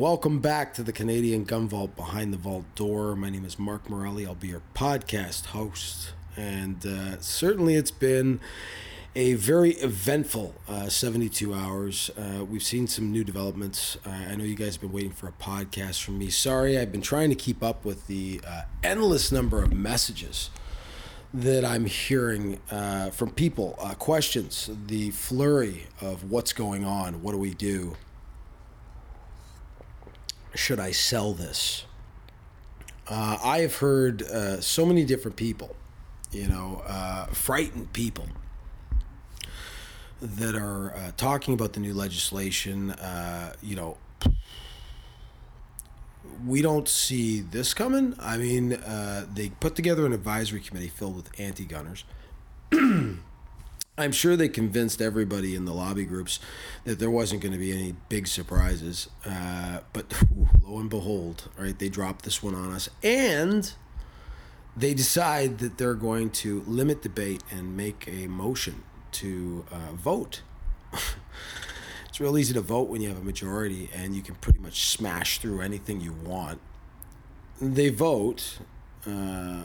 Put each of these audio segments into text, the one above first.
welcome back to the Canadian Gun Vault Behind the Vault Door. My name is Mark Morelli. I'll be your podcast host. And uh, certainly it's been a very eventful uh, 72 hours. Uh, we've seen some new developments. Uh, I know you guys have been waiting for a podcast from me. Sorry, I've been trying to keep up with the uh, endless number of messages that I'm hearing uh, from people, uh, questions, the flurry of what's going on, what do we do? Should I sell this? Uh, I have heard uh, so many different people, you know, uh, frightened people that are uh, talking about the new legislation. you know, we don't see this coming. I mean, uh, they put together an advisory committee filled with anti gunners. I'm sure they convinced everybody in the lobby groups that there wasn't going to be any big surprises. Uh, but lo and behold, right, they dropped this one on us. And they decide that they're going to limit debate and make a motion to uh, vote. it's real easy to vote when you have a majority and you can pretty much smash through anything you want. They vote uh,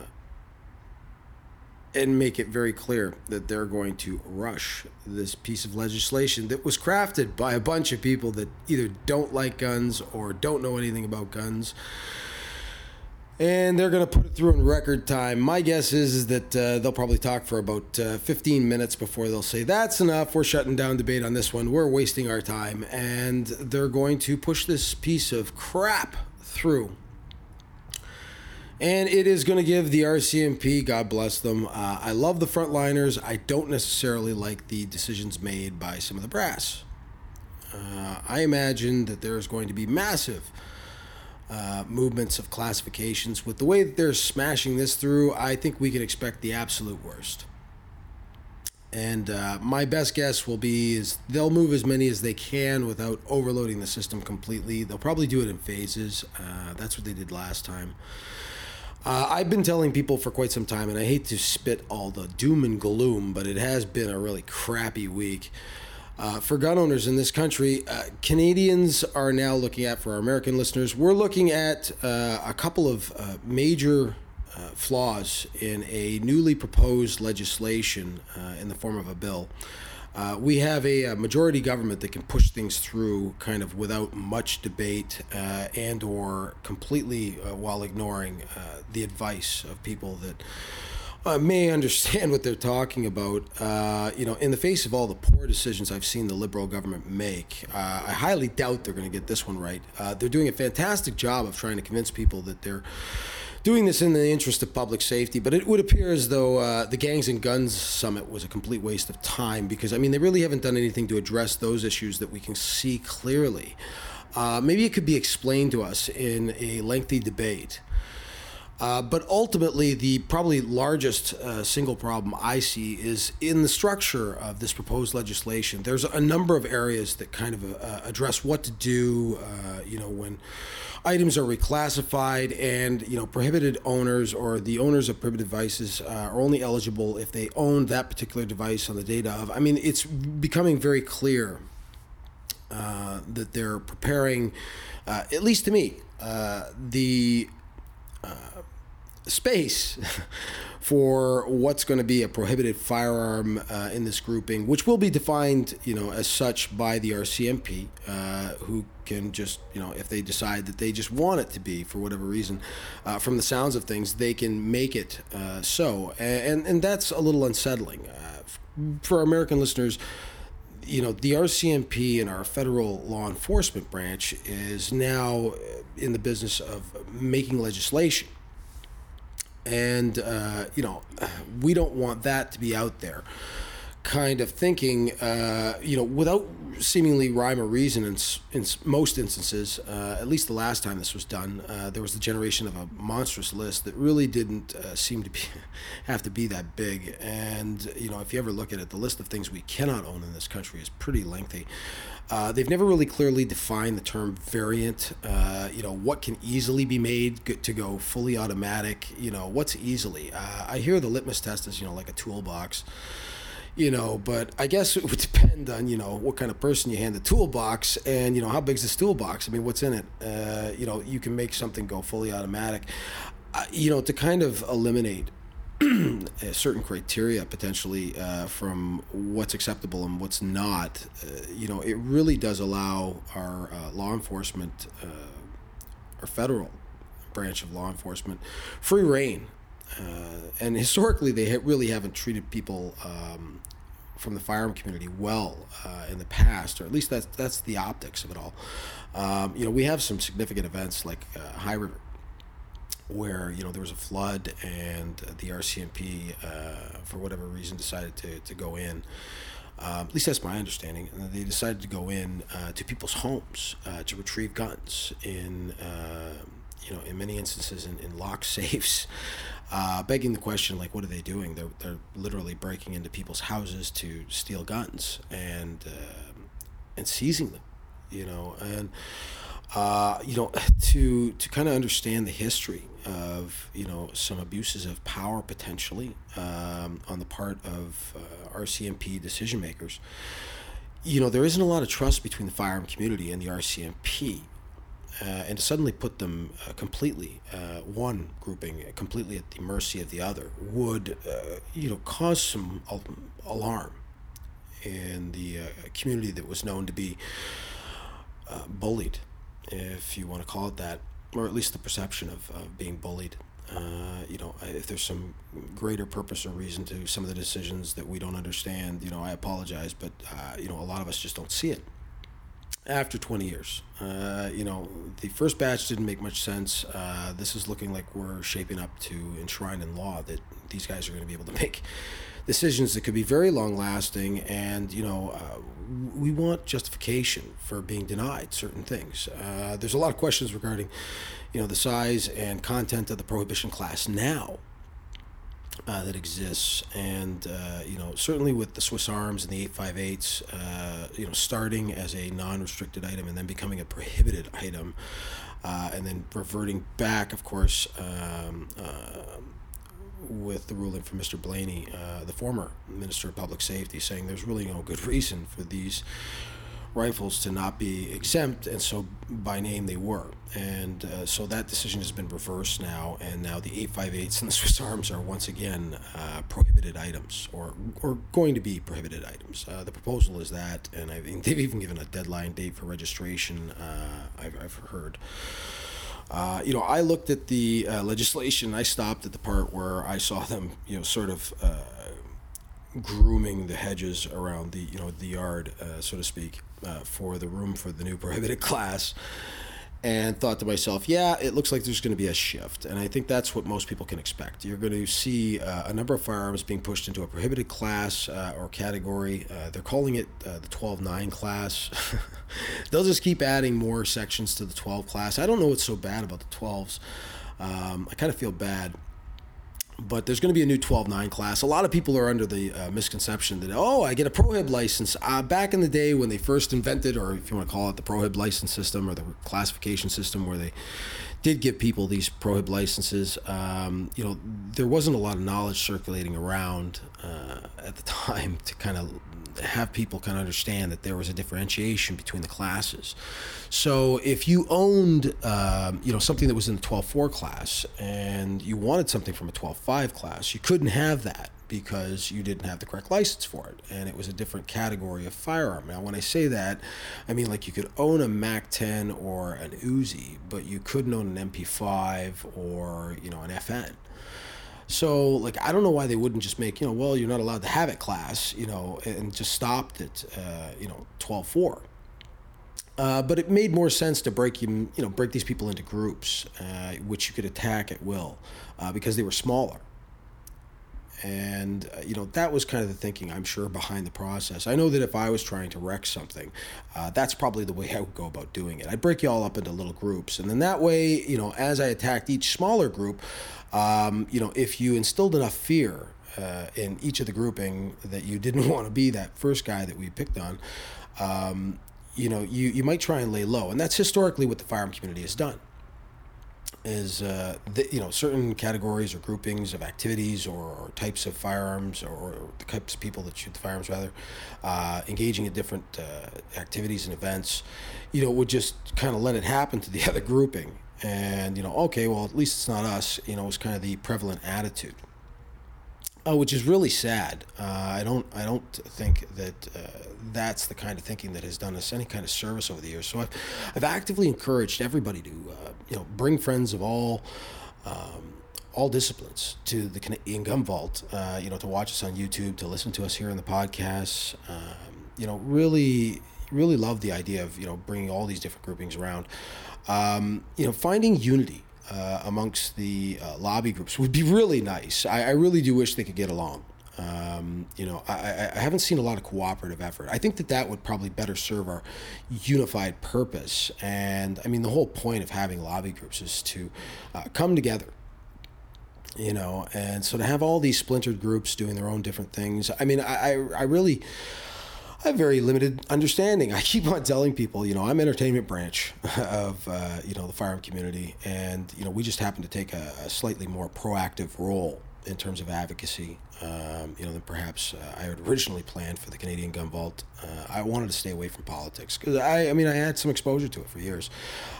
and make it very clear that they're going to rush this piece of legislation that was crafted by a bunch of people that either don't like guns or don't know anything about guns and they're going to put it through in record time. My guess is, that uh, they'll probably talk for about uh, 15 minutes before they'll say, That's enough. We're shutting down debate on this one. We're wasting our time. And they're going to push this piece of crap through. And it is going to give the RCMP, God bless them. Uh, I love the frontliners. I don't necessarily like the decisions made by some of the brass. Uh, I imagine that there's going to be massive uh, movements of classifications. With the way that they're smashing this through, I think we can expect the absolute worst. And uh, my best guess will be is they'll move as many as they can without overloading the system completely. They'll probably do it in phases. Uh, that's what they did last time. Uh, I've been telling people for quite some time, and I hate to spit all the doom and gloom, but it has been a really crappy week. Uh, for gun owners in this country, uh, Canadians are now looking at, for our American listeners, we're looking at uh, a couple of uh, major uh, flaws in a newly proposed legislation in the form of a bill. We have a, a, majority government that can push things through kind of without much debate and or completely while ignoring the advice of people that uh, may understand what they're talking about. Uh, you know, in the face of all the poor decisions I've seen the Liberal government make, uh, I highly doubt they're going to get this one right. Uh, they're doing a fantastic job of trying to convince people that they're doing this in the interest of public safety, but it would appear as though uh, the Gangs and Guns Summit was a complete waste of time because, I mean, they really haven't done anything to address those issues that we can see clearly. Uh, maybe it could be explained to us in a lengthy debate. Uh, but ultimately, the probably largest uh, single problem I see is in the structure of this proposed legislation. There's a number of areas that kind of uh, address what to do, uh, you know, when items are reclassified and, you know, prohibited owners or the owners of prohibited devices uh, are only eligible if they own that particular device on the data of. I mean, it's becoming very clear that they're preparing, at least to me, the space for what's going to be a prohibited firearm uh, in this grouping, which will be defined, you know, as such by the RCMP, uh, who can just, you know, if they decide that they just want it to be for whatever reason, uh, from the sounds of things, they can make it uh, so, and and that's a little unsettling uh, for American listeners you know, the RCMP and our federal law enforcement branch is now in the business of making legislation and uh, you know we don't want that to be out there kind of thinking uh, you know without seemingly rhyme or reason in, in most instances uh, at least the last time this was done uh, there was the generation of a monstrous list that really didn't uh, seem to be have to be that big and you know if you ever look at it the list of things we cannot own in this country is pretty lengthy uh, they've never really clearly defined the term variant. Uh, you know, what can easily be made to go fully automatic? You know, what's easily? I hear the litmus test is, you know, like a toolbox. You know, but I guess it would depend on you know what kind of person you hand the toolbox and you know how big's this toolbox. I mean, what's in it? Uh, you know, you can make something go fully automatic. Uh, you know, to kind of eliminate certain criteria potentially uh, from what's acceptable and what's not. Uh, you know, it really does allow our uh, law enforcement, uh, our federal branch of law enforcement, free rein. Uh, and historically, they really haven't treated people um, from the firearm community well uh, in the past, or at least that's that's the optics of it all. Um, you know, we have some significant events like High River where you know there was a flood and the RCMP, uh, for whatever reason, decided to, to go in. Um, at least that's my understanding. And they decided to go in uh, to people's homes uh, to retrieve guns in, uh, you know, in many instances in, in lock safes, uh, begging the question like, what are they doing? They're, they're literally breaking into people's houses to steal guns and um, and seizing them, you know, and uh, you know, to to kind of understand the history of you know some abuses of power potentially um, on the part of uh, RCMP decision makers. You know, there isn't a lot of trust between the firearm community and the RCMP. Uh, and suddenly put them uh, completely, uh, one grouping completely at the mercy of the other, would, you know, cause some alarm in the community that was known to be bullied if you want to call it that, or at least the perception of, of being bullied. Uh, you know, if there's some greater purpose or reason to some of the decisions that we don't understand, you know, I apologize, but uh, you know, a lot of us just don't see it. After 20 years, uh, you know, the first batch didn't make much sense. Uh, this is looking like we're shaping up to enshrine in law that these guys are going to be able to make decisions that could be very long lasting and you know uh, we want justification for being denied certain things. Uh, there's a lot of questions regarding you know the size and content of the prohibition class now uh, that exists and uh, you know certainly with the Swiss Arms and the 858s uh, you know starting as a non-restricted item and then becoming a prohibited item uh, and then reverting back of course um, with the ruling from Mr. Blaney, uh, the former Minister of Public Safety, saying there's really no good reason for these rifles to not be exempt, and so by name they were. And uh, so that decision has been reversed now, and now the 858s and the Swiss Arms are once again uh, prohibited items, or, or going to be prohibited items. Uh, the proposal is that, and I they've even given a deadline date for registration, uh, I've, I've heard. Uh, you know, I looked at the uh, legislation. I stopped at the part where I saw them, you know, sort of uh, grooming the hedges around the, you know, the yard, uh, so to speak, uh, for the room for the new prohibited class and thought to myself, yeah, it looks like there's going to be a shift. And I think that's what most people can expect. You're going to see uh, a number of firearms being pushed into a prohibited class uh, or category. Uh, they're calling it uh, the 12 9 class. They'll just keep adding more sections to the 12 class. I don't know what's so bad about the 12s. Um, I kind of feel bad but there's going to be a new 12-9 class. A lot of people are under the uh, misconception that oh, I get a prohib license. Uh, back in the day when they first invented, or if you want to call it the prohib license system or the classification system, where they did give people these prohib licenses, um, you know, there wasn't a lot of knowledge circulating around uh, at the time to kind of have people kind of understand that there was a differentiation between the classes. So if you owned, um, you know, something that was in the 12.4 class and you wanted something from a 12.5 class, you couldn't have that because you didn't have the correct license for it and it was a different category of firearm. Now, when I say that, I mean like you could own a MAC 10 or an Uzi, but you couldn't own an MP5 or, you know, an FN. So, like, I don't know why they wouldn't just make, you know, well, you're not allowed to have it class, you know, and just stopped at, uh, you know, 12 4. Uh, but it made more sense to break you, you know, break these people into groups, uh, which you could attack at will, uh, because they were smaller and uh, you know that was kind of the thinking i'm sure behind the process. I know that if i was trying to wreck something uh, that's probably the way i would go about doing it. I'd break you all up into little groups. And then that way you know as i attacked each smaller group um, you know if you instilled enough fear uh, in each of the grouping that you didn't want to be that first guy that we picked on um, you know you, you might try and lay low. And that's historically what the firearm community has done is uh, you know certain categories or groupings of activities or, or types of firearms or, or, the types of people that shoot the firearms rather uh, engaging in different uh, activities and events you know would just kind of let it happen to the other grouping. And you know okay well at least it's not us you know was kind of the prevalent attitude uh, which is really sad. Uh, I don't I don't think that uh, that's the kind of thinking that has done us any kind of service over the years. So I've, I've actively encouraged everybody to uh, you know bring friends of all. Um, all disciplines to the Canadian Gun Vault, uh, you know, to watch us on YouTube, to listen to us here in the podcast. Um, you know, really, really love the idea of you know bringing all these different groupings around. Um, you know, finding unity uh, amongst the uh, lobby groups would be really nice. I, I, really do wish they could get along. Um, you know, I, I, haven't seen a lot of cooperative effort. I think that that would probably better serve our unified purpose. And I mean, the whole point of having lobby groups is to uh, come together. You know, and so to have all these splintered groups doing their own different things. I mean, I, I really. I have very limited understanding. I keep on telling people, you know, I'm entertainment branch of, uh, you know, the firearm community, and you know, we just happen to take a, a slightly more proactive role in terms of advocacy, um, you know, than perhaps uh, I had originally planned for the Canadian Gun Vault. Uh, I wanted to stay away from politics because I, I mean, I had some exposure to it for years.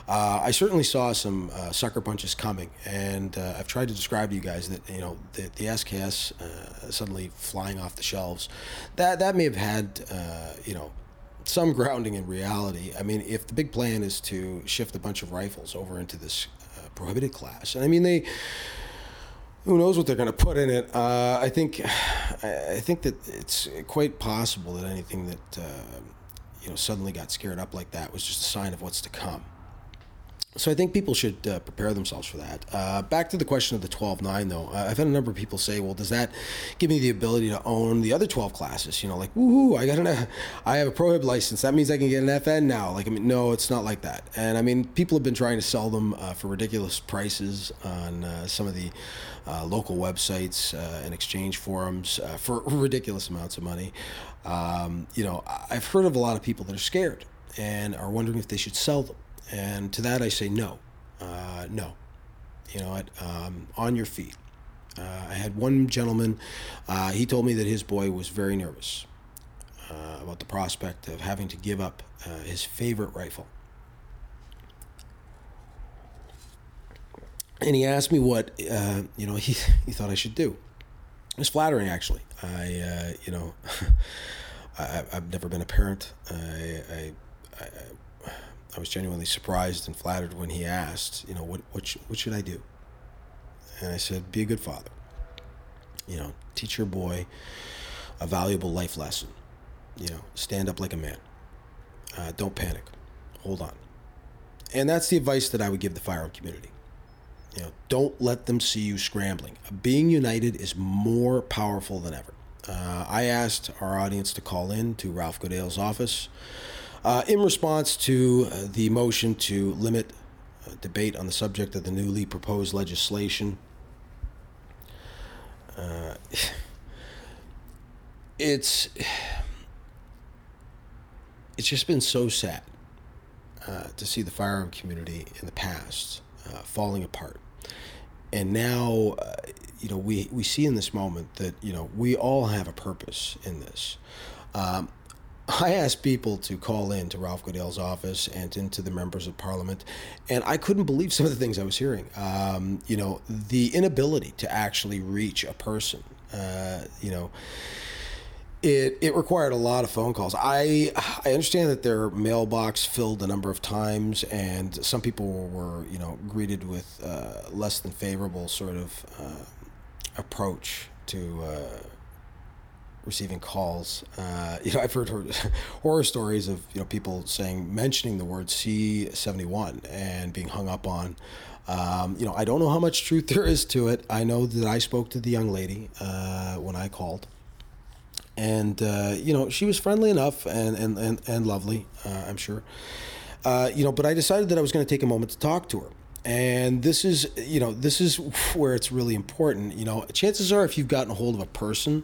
Uh, I certainly saw some uh, sucker punches coming, and uh, I've tried to describe to you guys that you know the, the SKS uh, suddenly flying off the shelves, that that may have had you know some grounding in reality. I mean, if the big plan is to shift a bunch of rifles over into this prohibited class, and I mean they who knows what they're going to put in it. Uh, I think, I think that it's quite possible that anything that uh, you know suddenly got scared up like that was just a sign of what's to come. So I think people should uh, prepare themselves for that. Uh, back to the question of the 12-9, though. Uh, I've had a number of people say, well, does that give me the ability to own the other 12 classes? You know, like, woohoo, I got an, I have a prohib license. That means I can get an FN now. Like, I mean, no, it's not like that. And I mean, people have been trying to sell them uh, for ridiculous prices on uh, some of the uh, local websites and exchange forums for ridiculous amounts of money. Um, you know, I've heard of a lot of people that are scared and are wondering if they should sell them. And to that I say no, uh, no. You know, um, on your feet. Uh, I had one gentleman, uh, he told me that his boy was very nervous uh, about the prospect of having to give up uh, his favorite rifle. And he asked me what, uh, you know, he, he thought I should do. It was flattering, actually. I, you know, I, have never been a parent. I, I, I I was genuinely surprised and flattered when he asked, you know, what what sh- what should I do? And I said, be a good father. You know, teach your boy a valuable life lesson. You know, stand up like a man. Uh, don't panic. Hold on. And that's the advice that I would give the firearm community. You know, don't let them see you scrambling. Being united is more powerful than ever. Uh, I asked our audience to call in to Ralph Goodale's office uh, in response to uh, the motion to limit uh, debate on the subject of the newly proposed legislation, uh, it's it's just been so sad uh, to see the firearm community in the past uh, falling apart, and now you know we we see in this moment that you know we all have a purpose in this. Um, I asked people to call in to Ralph Goodale's office and into the members of parliament, and I couldn't believe some of the things I was hearing. Um, you know, the inability to actually reach a person. Uh, you know, it it required a lot of phone calls. I I understand that their mailbox filled a number of times, and some people were you know greeted with uh, less than favorable sort of uh, approach to uh, receiving calls. Uh, you know, I've heard horror stories of you know people saying mentioning the word C seventy one and being hung up on. Um, you know, I don't know how much truth there is to it. I know that I spoke to the young lady uh, when I called, and uh, you know she was friendly enough and and and, and lovely. Uh, I'm sure. Uh, you know, but I decided that I was going to take a moment to talk to her and this is you know this is where it's really important you know chances are if you've gotten a hold of a person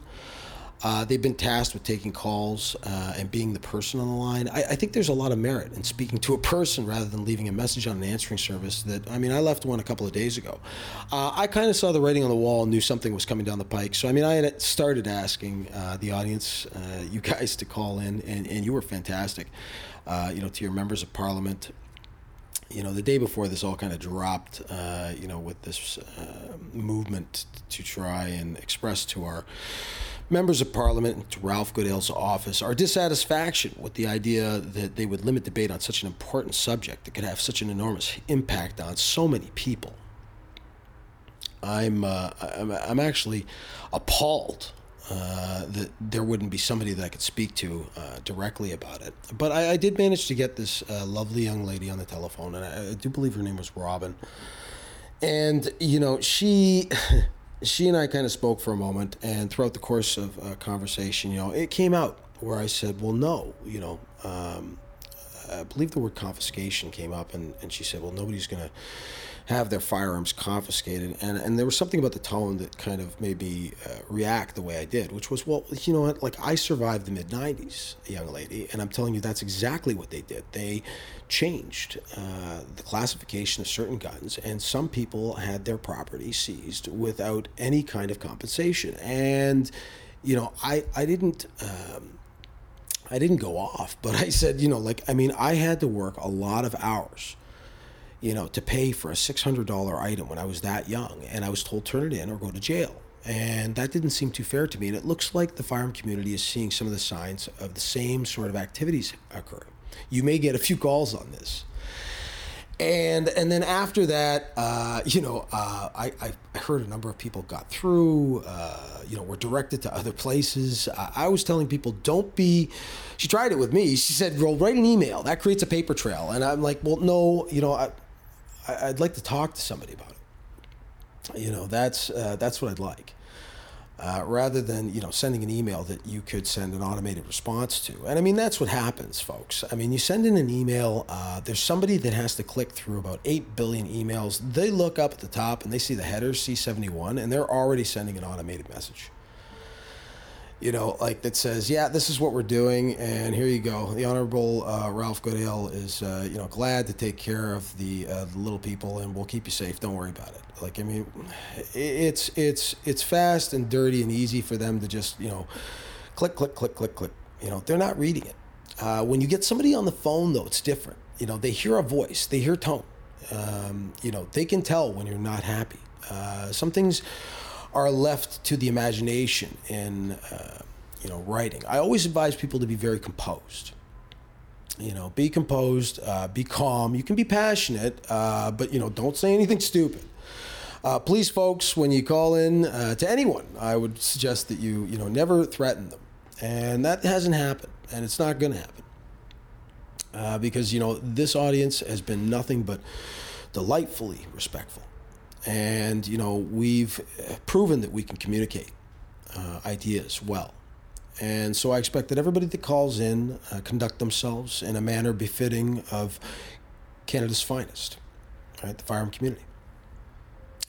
Uh, they've been tasked with taking calls uh, and being the person on the line. I, I, think there's a lot of merit in speaking to a person rather than leaving a message on an answering service. That I mean, I left one a couple of days ago. Uh, I kind of saw the writing on the wall and knew something was coming down the pike. So I mean, I started asking uh, the audience, uh, you guys, to call in, and, and you were fantastic. Uh, you know, to your members of parliament, you know, the day before this all kind of dropped, uh, you know, with this uh, movement to try and express to our members of parliament, to Ralph Goodale's office, our dissatisfaction with the idea that they would limit debate on such an important subject that could have such an enormous impact on so many people. I'm, uh, I'm, I'm actually appalled uh, that there wouldn't be somebody that I could speak to uh, directly about it. But I, I, did manage to get this uh, lovely young lady on the telephone, and I, I, do believe her name was Robin. And you know, she she and I kind of spoke for a moment, and throughout the course of a conversation, you know, it came out where I said, "Well, no, you know." Um, I believe the word confiscation came up, and, and she said, "Well, nobody's going to have their firearms confiscated. And, and there was something about the tone that kind of made me uh, react the way I did, which was, well, you know what? Like, I survived the mid 90s, young lady, and I'm telling you, that's exactly what they did. They changed uh, the classification of certain guns, and some people had their property seized without any kind of compensation. And, you know, I, I didn't. Um, I didn't go off, but I said, you know, like, I mean, I had to work a lot of hours you know, to pay for a $600 item when I was that young. And I was told, turn it in or go to jail. And that didn't seem too fair to me. And it looks like the firearm community is seeing some of the signs of the same sort of activities occur. You may get a few calls on this. And and then after that, uh, you know, uh, I, I heard a number of people got through, uh, you know, were directed to other places. I was telling people, don't be. She tried it with me. She said, "Well, write an email. That creates a paper trail." And I'm like, "Well, no, you know, I, I'd like to talk to somebody about it. You know, that's uh, that's what I'd like. Uh, rather than you know sending an email that you could send an automated response to. And I mean that's what happens, folks. I mean you send in an email. Uh, there's somebody that has to click through about eight billion emails. They look up at the top and they see the header C71, and they're already sending an automated message you know, like that says, yeah, this is what we're doing, and here you go. The Honorable uh, Ralph Goodale is, uh, you know, glad to take care of the, uh, the little people, and we'll keep you safe. Don't worry about it. Like, I mean, it's it's it's fast and dirty and easy for them to just, you know, click, click, click, click, click. You know, they're not reading it. Uh, when you get somebody on the phone, though, it's different. You know, they hear a voice, they hear tone. Um, you know, they can tell when you're not happy. Uh, some things are left to the imagination in uh, you know writing. I always advise people to be very composed. You know, be composed, uh, be calm. You can be passionate, uh, but you know, don't say anything stupid. Uh, please, folks, when you call in uh, to anyone, I would suggest that you you know never threaten them, and that hasn't happened, and it's not going to happen. Uh, because you know this audience has been nothing but delightfully respectful and, you know, we've proven that we can communicate uh, ideas well. And so I expect that everybody that calls in uh, conduct themselves in a manner befitting of Canada's finest, right? The firearm community.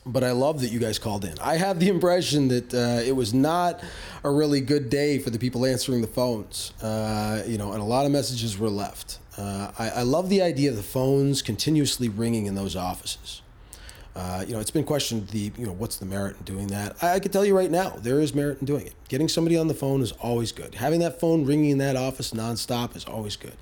But I love that you guys called in. I have the impression that uh, it was not a really good day for the people answering the phones, uh, you know, and a lot of messages were left. Uh, I, I love the idea of the phones continuously ringing in those offices. Uh, you know, it's been questioned the you know what's the merit in doing that. I, I can tell you right now, there is merit in doing it. Getting somebody on the phone is always good. Having that phone ringing in that office nonstop is always good.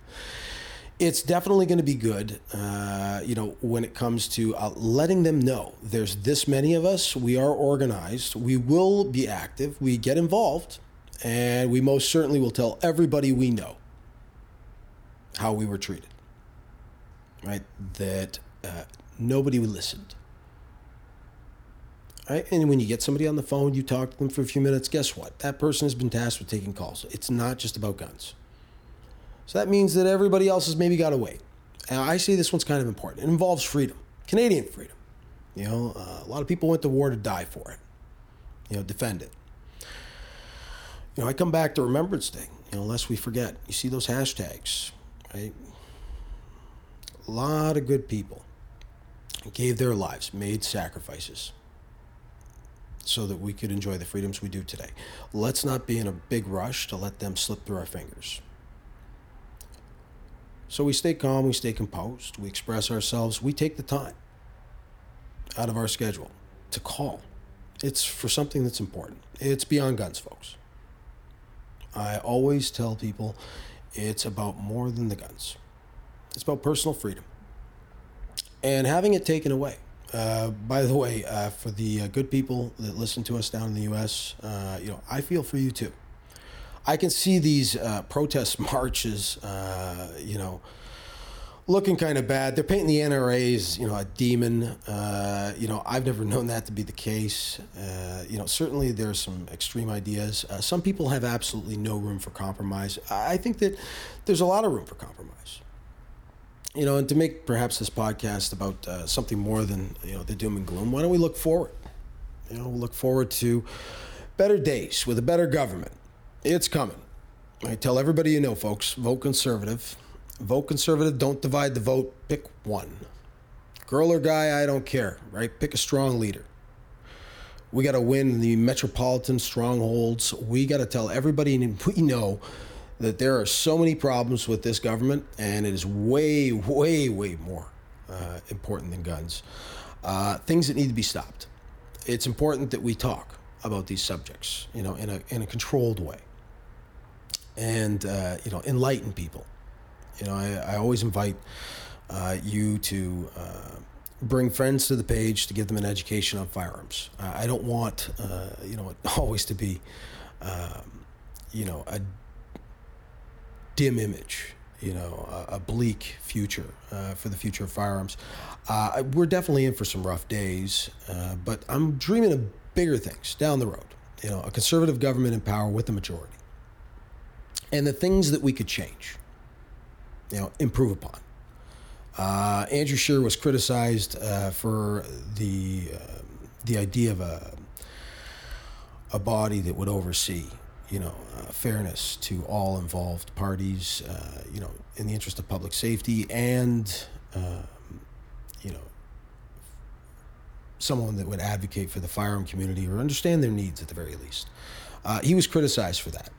It's definitely going to be good, uh, you know, when it comes to uh, letting them know there's this many of us. We are organized. We will be active. We get involved, and we most certainly will tell everybody we know how we were treated. Right? That uh, nobody listened Right? And when you get somebody on the phone, you talk to them for a few minutes, guess what? That person has been tasked with taking calls. It's not just about guns. So that means that everybody else has maybe got to wait. And I see this one's kind of important. It involves freedom, Canadian freedom. You know, uh, a lot of people went to war to die for it, you know, defend it. You know, I come back to Remembrance Day, you know, lest we forget. You see those hashtags, right? A lot of good people gave their lives, made sacrifices so that we could enjoy the freedoms we do today. Let's not be in a big rush to let them slip through our fingers. So we stay calm, we stay composed, we express ourselves, we take the time out of our schedule to call. It's for something that's important. It's beyond guns, folks. I always tell people it's about more than the guns. It's about personal freedom and having it taken away. Uh, by the way, uh, for the uh, good people that listen to us down in the U.S., uh, you know, I feel for you too. I can see these uh, protest marches, you know, looking kind of bad. They're painting the NRA's, you know, a demon. You know, I've never known that to be the case. You know, certainly there's some extreme ideas. Some people have absolutely no room for compromise. I think that there's a lot of room for compromise. You know, and to make perhaps this podcast about uh, something more than, you know, the doom and gloom, why don't we look forward? You know, look forward to better days with a better government it's coming. I tell everybody you know, folks, vote conservative. Vote conservative, don't divide the vote, pick one. Girl or guy, I don't care, right? Pick a strong leader. We got to win the metropolitan strongholds. We got to tell everybody we know that there are so many problems with this government, and it is way, way, way more uh, important than guns. Uh, things that need to be stopped. It's important that we talk about these subjects, you know, in a in a controlled way and uh, you know enlighten people. You know, I, I always invite uh, you to uh, bring friends to the page to give them an education on firearms. I don't want uh, you know always to be um, you know a dim image. You know, a, a bleak future uh, for the future of firearms. Uh, we're definitely in for some rough days, but I'm dreaming of bigger things down the road. You know, a conservative government in power with a majority and the things that we could change, you know, improve upon. Uh, Andrew Scheer was criticized uh, for the uh, the idea of a a body that would oversee, you know, uh, fairness to all involved parties, uh, you know, in the interest of public safety, and um, you know, someone that would advocate for the firearm community or understand their needs at the very least. Uh, he was criticized for that.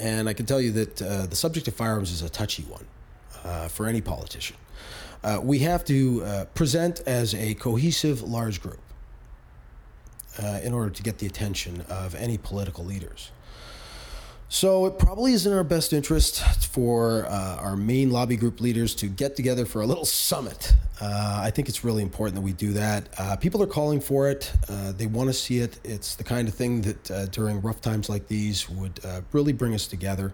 And I can tell you that uh, the subject of firearms is a touchy one uh, for any politician. Uh, we have to uh, present as a cohesive large group uh, in order to get the attention of any political leaders. So it probably is in our best interest for uh, our main lobby group leaders to get together for a little summit. Uh, I think it's really important that we do that. Uh, people are calling for it. Uh, they want to see it. It's the kind of thing that uh, during rough times like these would uh, really bring us together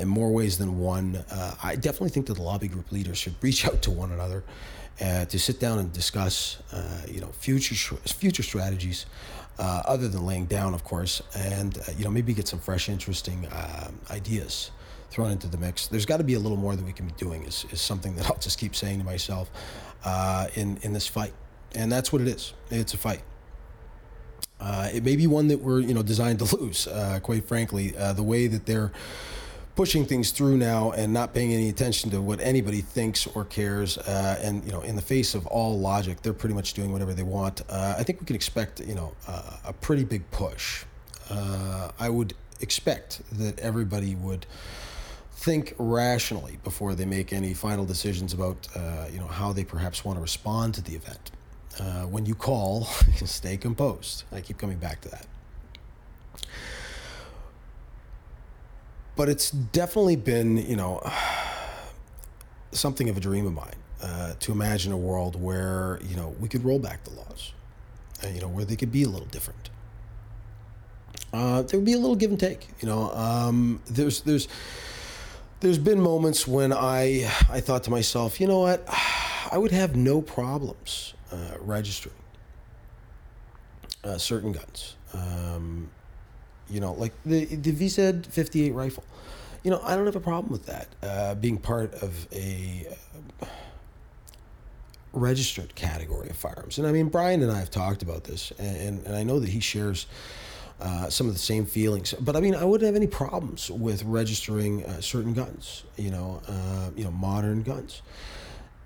in more ways than one. I definitely think that the lobby group leaders should reach out to one another to sit down and discuss, you know, future future strategies uh, other than laying down, of course, and uh, you know maybe get some fresh, interesting uh, ideas thrown into the mix. There's got to be a little more that we can be doing. Is, is something that I'll just keep saying to myself uh, in in this fight, and that's what it is. It's a fight. Uh, it may be one that we're you know designed to lose. Uh, quite frankly, the way that they're pushing things through now and not paying any attention to what anybody thinks or cares. Uh, and you know, in the face of all logic, they're pretty much doing whatever they want. Uh, I think we can expect you know uh, a pretty big push. Uh, I would expect that everybody would think rationally before they make any final decisions about uh, you know how they perhaps want to respond to the event. When you call, stay composed. I keep coming back to that. But it's definitely been, you know, something of a dream of mine uh, to imagine a world where, you know, we could roll back the laws, and, you know, where they could be a little different. Uh, there would be a little give and take, you know. Um, there's there's there's been moments when I I thought to myself, you know what, I would have no problems uh, registering uh, certain guns. Um, you know, like the the VZ 58 rifle. You know, I don't have a problem with that uh, being part of a uh, registered category of firearms. And I mean, Brian and I have talked about this, and, and I know that he shares uh, some of the same feelings. But I mean, I wouldn't have any problems with registering uh, certain guns. You know, uh, you know, modern guns.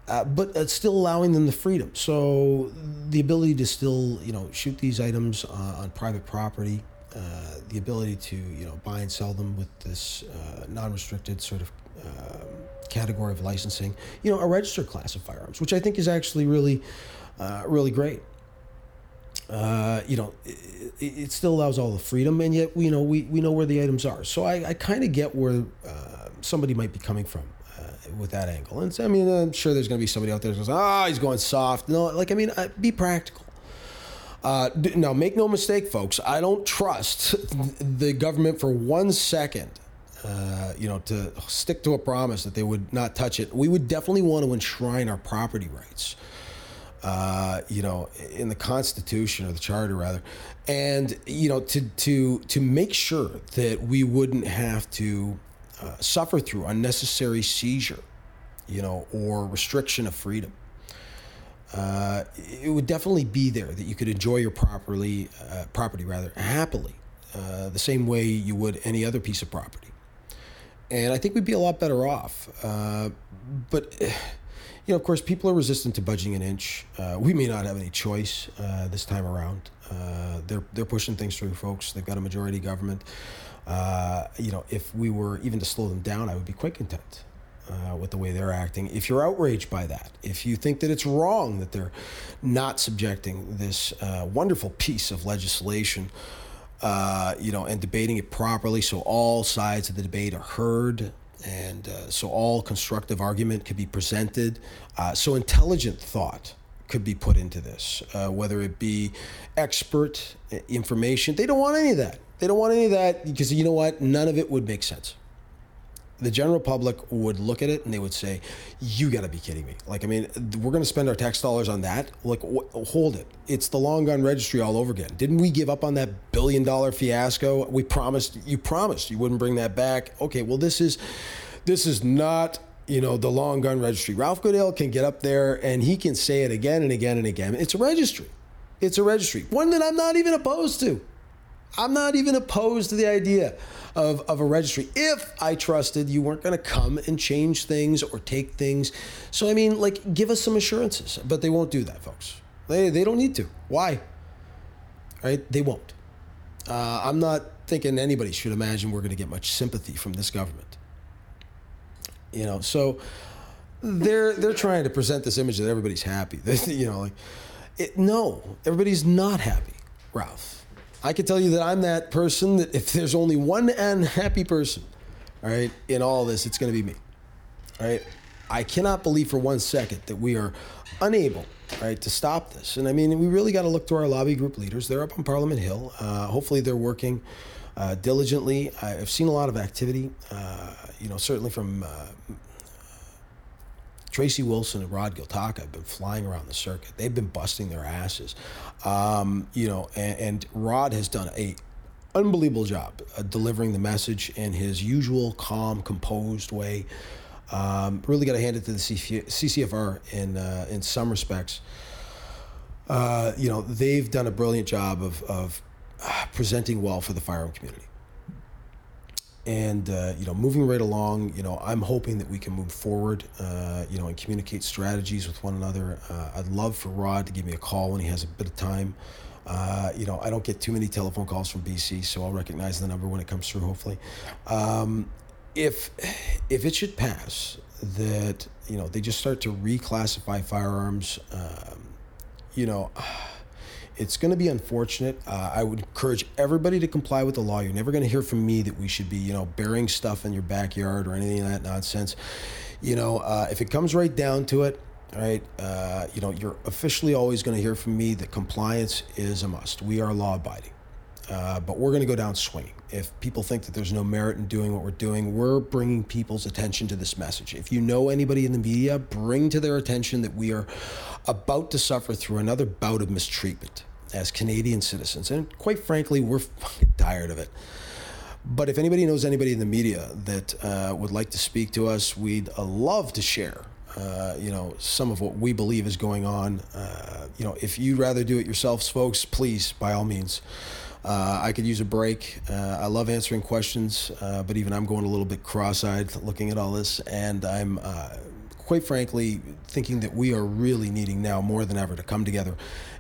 uh, but still allowing them the freedom. So the ability to still, you know, shoot these items uh, on private property, uh, the ability to, you know, buy and sell them with this uh, non-restricted sort of um, category of licensing, you know, a registered class of firearms, which I think is actually really, uh, really great. Uh, you know, it, it, still allows all the freedom, and yet you know we, we know where the items are. So I, I kind of get where somebody might be coming from with that angle. And I mean, I'm sure there's going to be somebody out there that goes, "Ah, oh, he's going soft." No, like I mean, uh, be practical. Uh, now, make no mistake, folks. I don't trust the government for one second. Uh, you know, to stick to a promise that they would not touch it. We would definitely want to enshrine our property rights. Uh, you know, in the Constitution or the Charter, rather, and you know, to to to make sure that we wouldn't have to uh, suffer through unnecessary seizure, you know, or restriction of freedom. Uh, it would definitely be there that you could enjoy your properly uh, property rather happily, uh, the same way you would any other piece of property. And I think we'd be a lot better off. Uh, but you know, of course, people are resistant to budging an inch. we may not have any choice this time around. they're they're pushing things through, folks. They've got a majority government. Uh, you know, if we were even to slow them down, I would be quite content uh, with the way they're acting. If you're outraged by that, if you think that it's wrong that they're not subjecting this uh, wonderful piece of legislation, uh, you know, and debating it properly so all sides of the debate are heard and uh, so all constructive argument could be presented, uh, so intelligent thought could be put into this, whether it be expert information. They don't want any of that. They don't want any of that because you know what? None of it would make sense. The general public would look at it and they would say, "You got to be kidding me!" Like, I mean, we're going to spend our tax dollars on that. Like, wh- hold it. It's the long gun registry all over again. Didn't we give up on that billion dollar fiasco? We promised. You promised you wouldn't bring that back. Okay, well, this is this is not you know, the long gun registry. Ralph Goodale can get up there and he can say it again and again and again. It's a registry. It's a registry. One that I'm not even opposed to. I'm not even opposed to the idea of, of a registry if I trusted you weren't going to come and change things or take things. So, I mean, like, give us some assurances, but they won't do that, folks. They, they don't need to. Why? Right? They won't. Uh, I'm not thinking anybody should imagine we're going to get much sympathy from this government. You know, so they're they're trying to present this image that everybody's happy. you know, like, it, no, everybody's not happy, Ralph. I can tell you that I'm that person that if there's only one unhappy person, all right, in all this, it's going to be me. All right. I cannot believe for one second that we are unable, right, to stop this. And I mean, we really got to look to our lobby group leaders. They're up on Parliament Hill. Uh, hopefully, they're working uh, diligently. I've seen a lot of activity, uh, you know, certainly from uh, Tracy Wilson and Rod Giltaca have been flying around the circuit. They've been busting their asses. Um, you know, and, and, Rod has done a unbelievable job uh, delivering the message in his usual calm, composed way. Um, really got to hand it to the CCFR in uh, in some respects. Uh, you know, they've done a brilliant job of, of uh, presenting well for the firearm community and uh, you know moving right along you know i'm hoping that we can move forward uh, you know and communicate strategies with one another. Uh, i'd love for rod to give me a call when he has a bit of time. Uh, you know i don't get too many telephone calls from bc so i'll recognize the number when it comes through hopefully. Um, if if it should pass that you know they just start to reclassify firearms um, you know it's going to be unfortunate. Uh, I would encourage everybody to comply with the law. You're never going to hear from me that we should be, you know, burying stuff in your backyard or anything of that nonsense. You know, uh, if it comes right down to it, right, uh, you know, you're officially always going to hear from me that compliance is a must. We are law abiding. Uh, but we're going to go down swinging. If people think that there's no merit in doing what we're doing, we're bringing people's attention to this message. If you know anybody in the media, bring to their attention that we are about to suffer through another bout of mistreatment as Canadian citizens. And quite frankly, we're tired of it. But if anybody knows anybody in the media that uh, would like to speak to us, we'd uh, love to share. Uh, you know some of what we believe is going on. Uh, you know, if you'd rather do it yourselves, folks, please, by all means. Uh, I could use a break. Uh, I love answering questions, but even I'm going a little bit cross-eyed looking at all this, and I'm quite frankly, thinking that we are really needing now more than ever to come together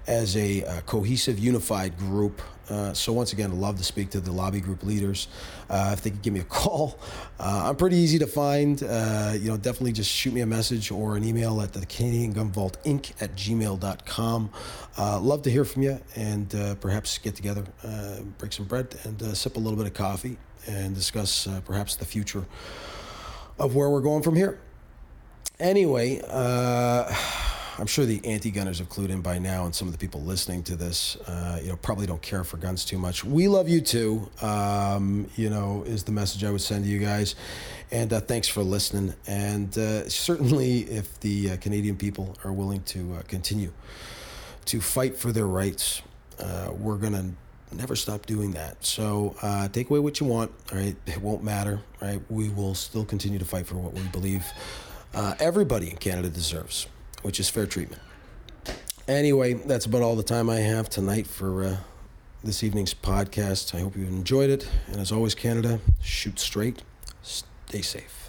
as a uh, cohesive, unified group. Uh, so once again, I'd love to speak to the lobby group leaders. Uh, if they could give me a call, uh, I'm pretty easy to find. Uh, you know, definitely just shoot me a message or an email at the Canadian Gun Vault Inc. at gmail.com. Love to hear from you and perhaps get together, break some bread, and sip a little bit of coffee and discuss perhaps the future of where we're going from here. Anyway, I'm sure the anti-gunners have clued in by now, and some of the people listening to this, uh, you know, probably don't care for guns too much. We love you too. Um, you know, is the message I would send to you guys, and uh, thanks for listening. And uh, certainly, if the uh, Canadian people are willing to uh, continue to fight for their rights, uh, we're gonna never stop doing that. So take away what you want. All right, it won't matter. Right, we will still continue to fight for what we believe everybody in Canada deserves which is fair treatment. Anyway, that's about all the time I have tonight for uh, this evening's podcast. I hope you enjoyed it. And as always, Canada, shoot straight, stay safe.